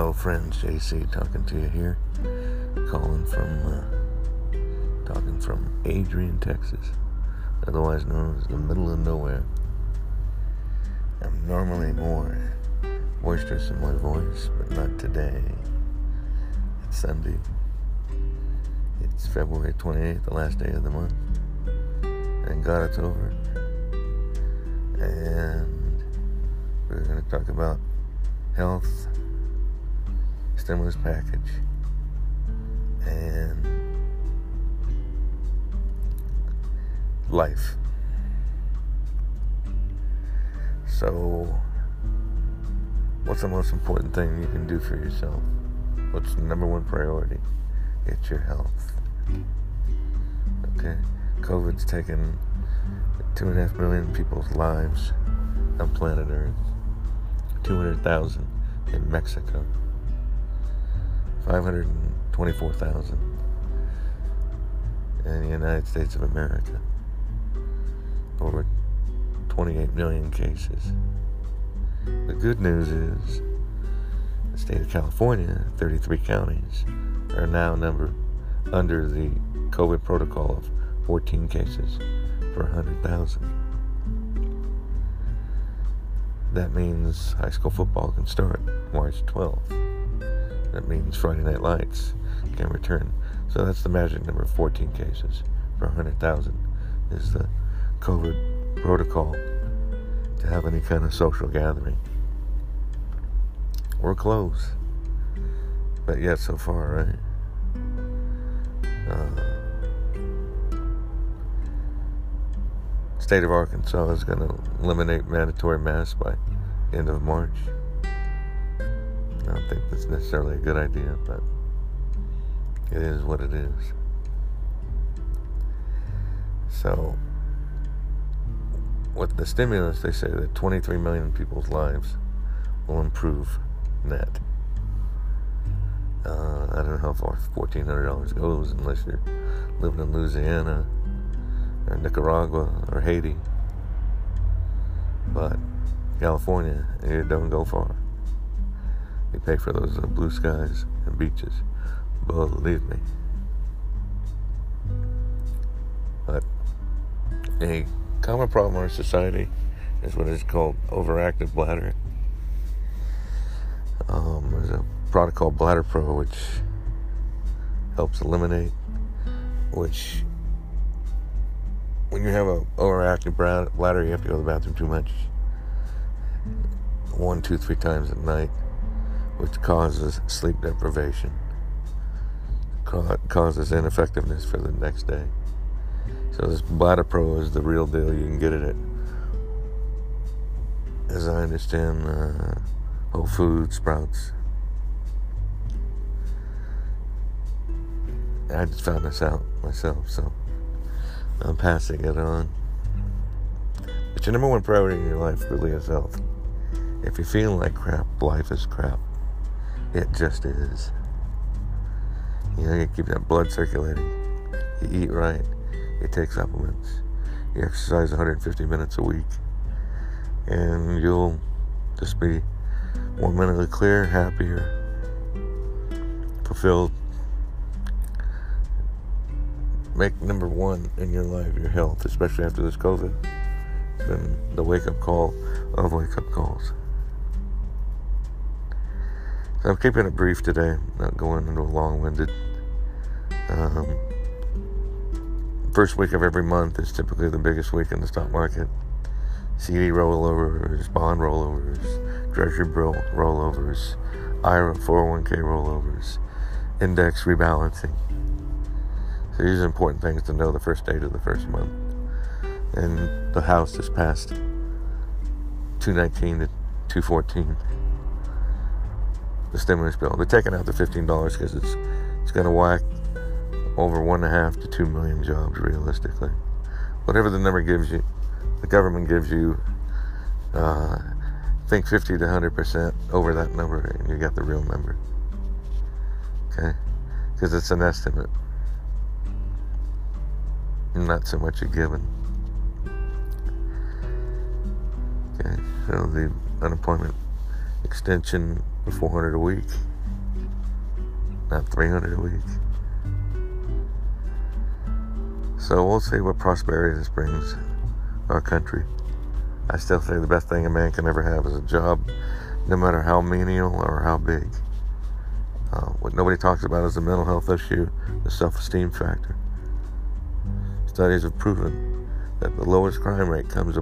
Hello, friends. JC talking to you here. Calling from, uh, talking from Adrian, Texas, otherwise known as the middle of nowhere. I'm normally more boisterous in my voice, but not today. It's Sunday. It's February 28th, the last day of the month. and God it's over. And we're going to talk about health stimulus package and life. So, what's the most important thing you can do for yourself? What's the number one priority? It's your health. Okay? COVID's taken two and a half million people's lives on planet Earth, 200,000 in Mexico. 524,000 in the United States of America. Over 28 million cases. The good news is the state of California, 33 counties, are now number under the COVID protocol of 14 cases per 100,000. That means high school football can start March 12th. That means Friday Night Lights can return. So that's the magic number 14 cases per 100,000 is the COVID protocol to have any kind of social gathering. We're close. But yet, so far, right? Uh, state of Arkansas is going to eliminate mandatory masks by end of March. I don't think that's necessarily a good idea, but it is what it is. So, with the stimulus, they say that 23 million people's lives will improve net. Uh, I don't know how far $1,400 goes unless you're living in Louisiana or Nicaragua or Haiti. But California, it don't go far. They pay for those uh, blue skies and beaches. Believe me. But a common problem in our society is what is called overactive bladder. Um, there's a product called Bladder Pro, which helps eliminate, which when you have a overactive bladder, you have to go to the bathroom too much. One, two, three times at night which causes sleep deprivation, causes ineffectiveness for the next day. So this Bladder Pro is the real deal. You can get it at, as I understand, uh, Whole Foods, Sprouts. I just found this out myself, so I'm passing it on. But your number one priority in your life really is health. If you're feeling like crap, life is crap. It just is. You know, you keep that blood circulating. You eat right. You take supplements. You exercise 150 minutes a week. And you'll just be more mentally clear, happier, fulfilled. Make number one in your life your health, especially after this COVID. It's been the wake up call of wake up calls. I'm keeping it brief today, not going into a long winded. Um, first week of every month is typically the biggest week in the stock market. CD rollovers, bond rollovers, treasury rollovers, IRA 401k rollovers, index rebalancing. So these are important things to know the first date of the first month. And the House has passed 219 to 214 the stimulus bill. They're taking out the fifteen dollars because it's it's going to whack over one and a half to two million jobs realistically. Whatever the number gives you, the government gives you. Uh, think 50 to 100 percent over that number, and you got the real number. Okay, because it's an estimate, not so much a given. Okay, so the unemployment extension 400 a week not 300 a week. So we'll see what prosperity this brings our country. I still say the best thing a man can ever have is a job, no matter how menial or how big. Uh, what nobody talks about is the mental health issue, the self esteem factor. Studies have proven that the lowest crime rate comes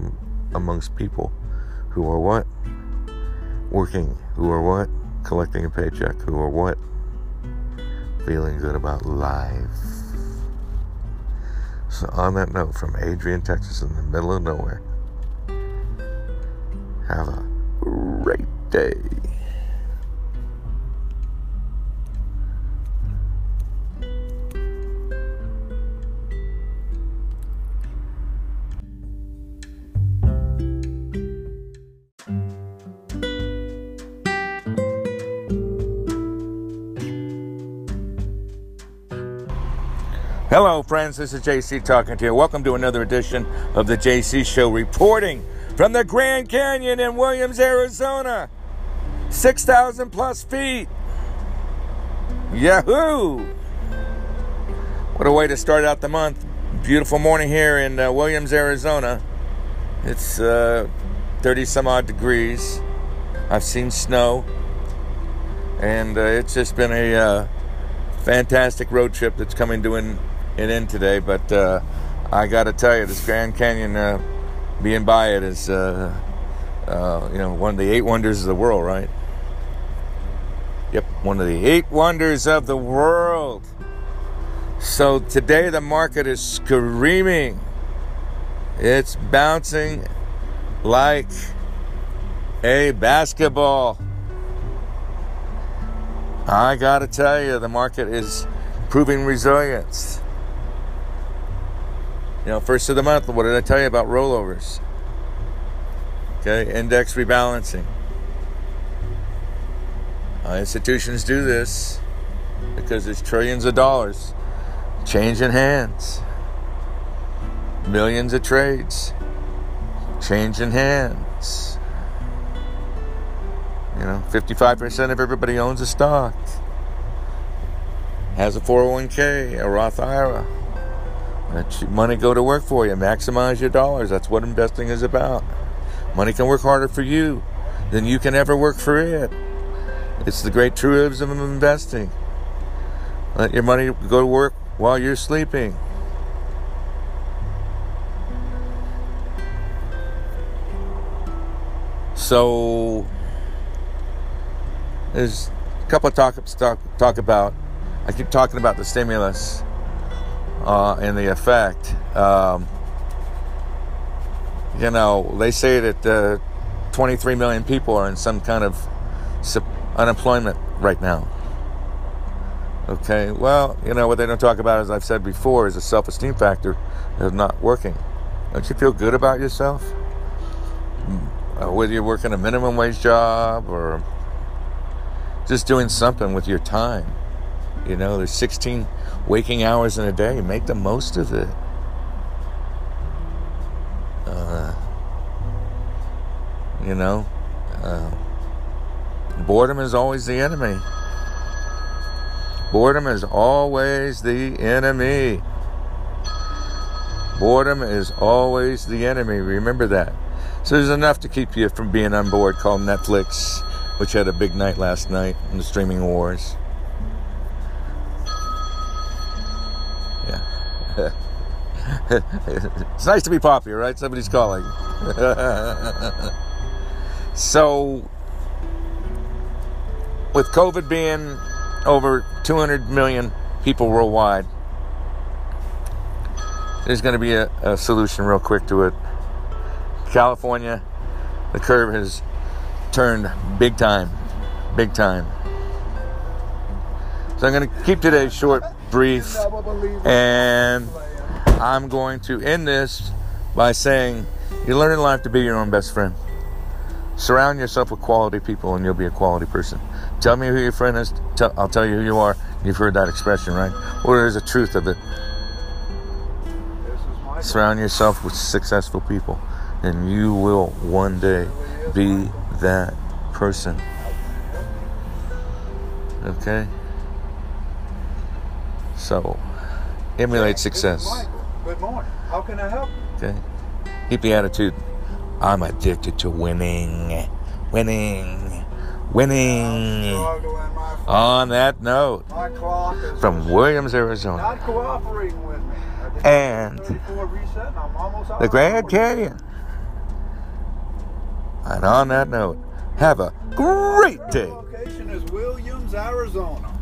amongst people who are what? Working, who are what? Collecting a paycheck, who are what? Feeling good about life. So, on that note, from Adrian, Texas, in the middle of nowhere, have a great day. Hello, friends. This is JC talking to you. Welcome to another edition of the JC Show, reporting from the Grand Canyon in Williams, Arizona. 6,000 plus feet. Yahoo! What a way to start out the month. Beautiful morning here in uh, Williams, Arizona. It's uh, 30 some odd degrees. I've seen snow. And uh, it's just been a uh, fantastic road trip that's coming to an it in today, but uh, I got to tell you, this Grand Canyon, uh, being by it is, uh, uh, you know, one of the eight wonders of the world, right? Yep, one of the eight wonders of the world. So today the market is screaming. It's bouncing like a basketball. I got to tell you, the market is proving resilience. You know, first of the month, what did I tell you about rollovers? Okay, index rebalancing. Uh, institutions do this because there's trillions of dollars changing hands, millions of trades changing hands. You know, 55% of everybody owns a stock, has a 401k, a Roth IRA. Let your money go to work for you. Maximize your dollars. That's what investing is about. Money can work harder for you than you can ever work for it. It's the great truism of investing. Let your money go to work while you're sleeping. So there's a couple of talk talk talk about. I keep talking about the stimulus uh, the effect. Um, you know, they say that uh, 23 million people are in some kind of unemployment right now. Okay, well, you know, what they don't talk about, as I've said before, is a self esteem factor of not working. Don't you feel good about yourself? Uh, whether you're working a minimum wage job or just doing something with your time. You know, there's 16 waking hours in a day. Make the most of it. Uh, you know, uh, boredom is always the enemy. Boredom is always the enemy. Boredom is always the enemy. Remember that. So there's enough to keep you from being on board called Netflix, which had a big night last night in the streaming wars. It's nice to be popular, right? Somebody's calling. so, with COVID being over 200 million people worldwide, there's going to be a, a solution real quick to it. California, the curve has turned big time. Big time. So I'm going to keep today short, brief, and I'm going to end this by saying you learn in life to be your own best friend. Surround yourself with quality people and you'll be a quality person. Tell me who your friend is, tell, I'll tell you who you are. You've heard that expression, right? Or there's a truth of it. Surround yourself with successful people and you will one day be that person. Okay? So, emulate success. Good morning. How can I help you? Okay. Keep the attitude. I'm addicted to winning. Winning. Winning. On that note, My clock is from Williams, Arizona, not cooperating with me. And 34 reset and I'm almost out the Grand. Canyon. And on that note, have a great day. Location is Williams, Arizona.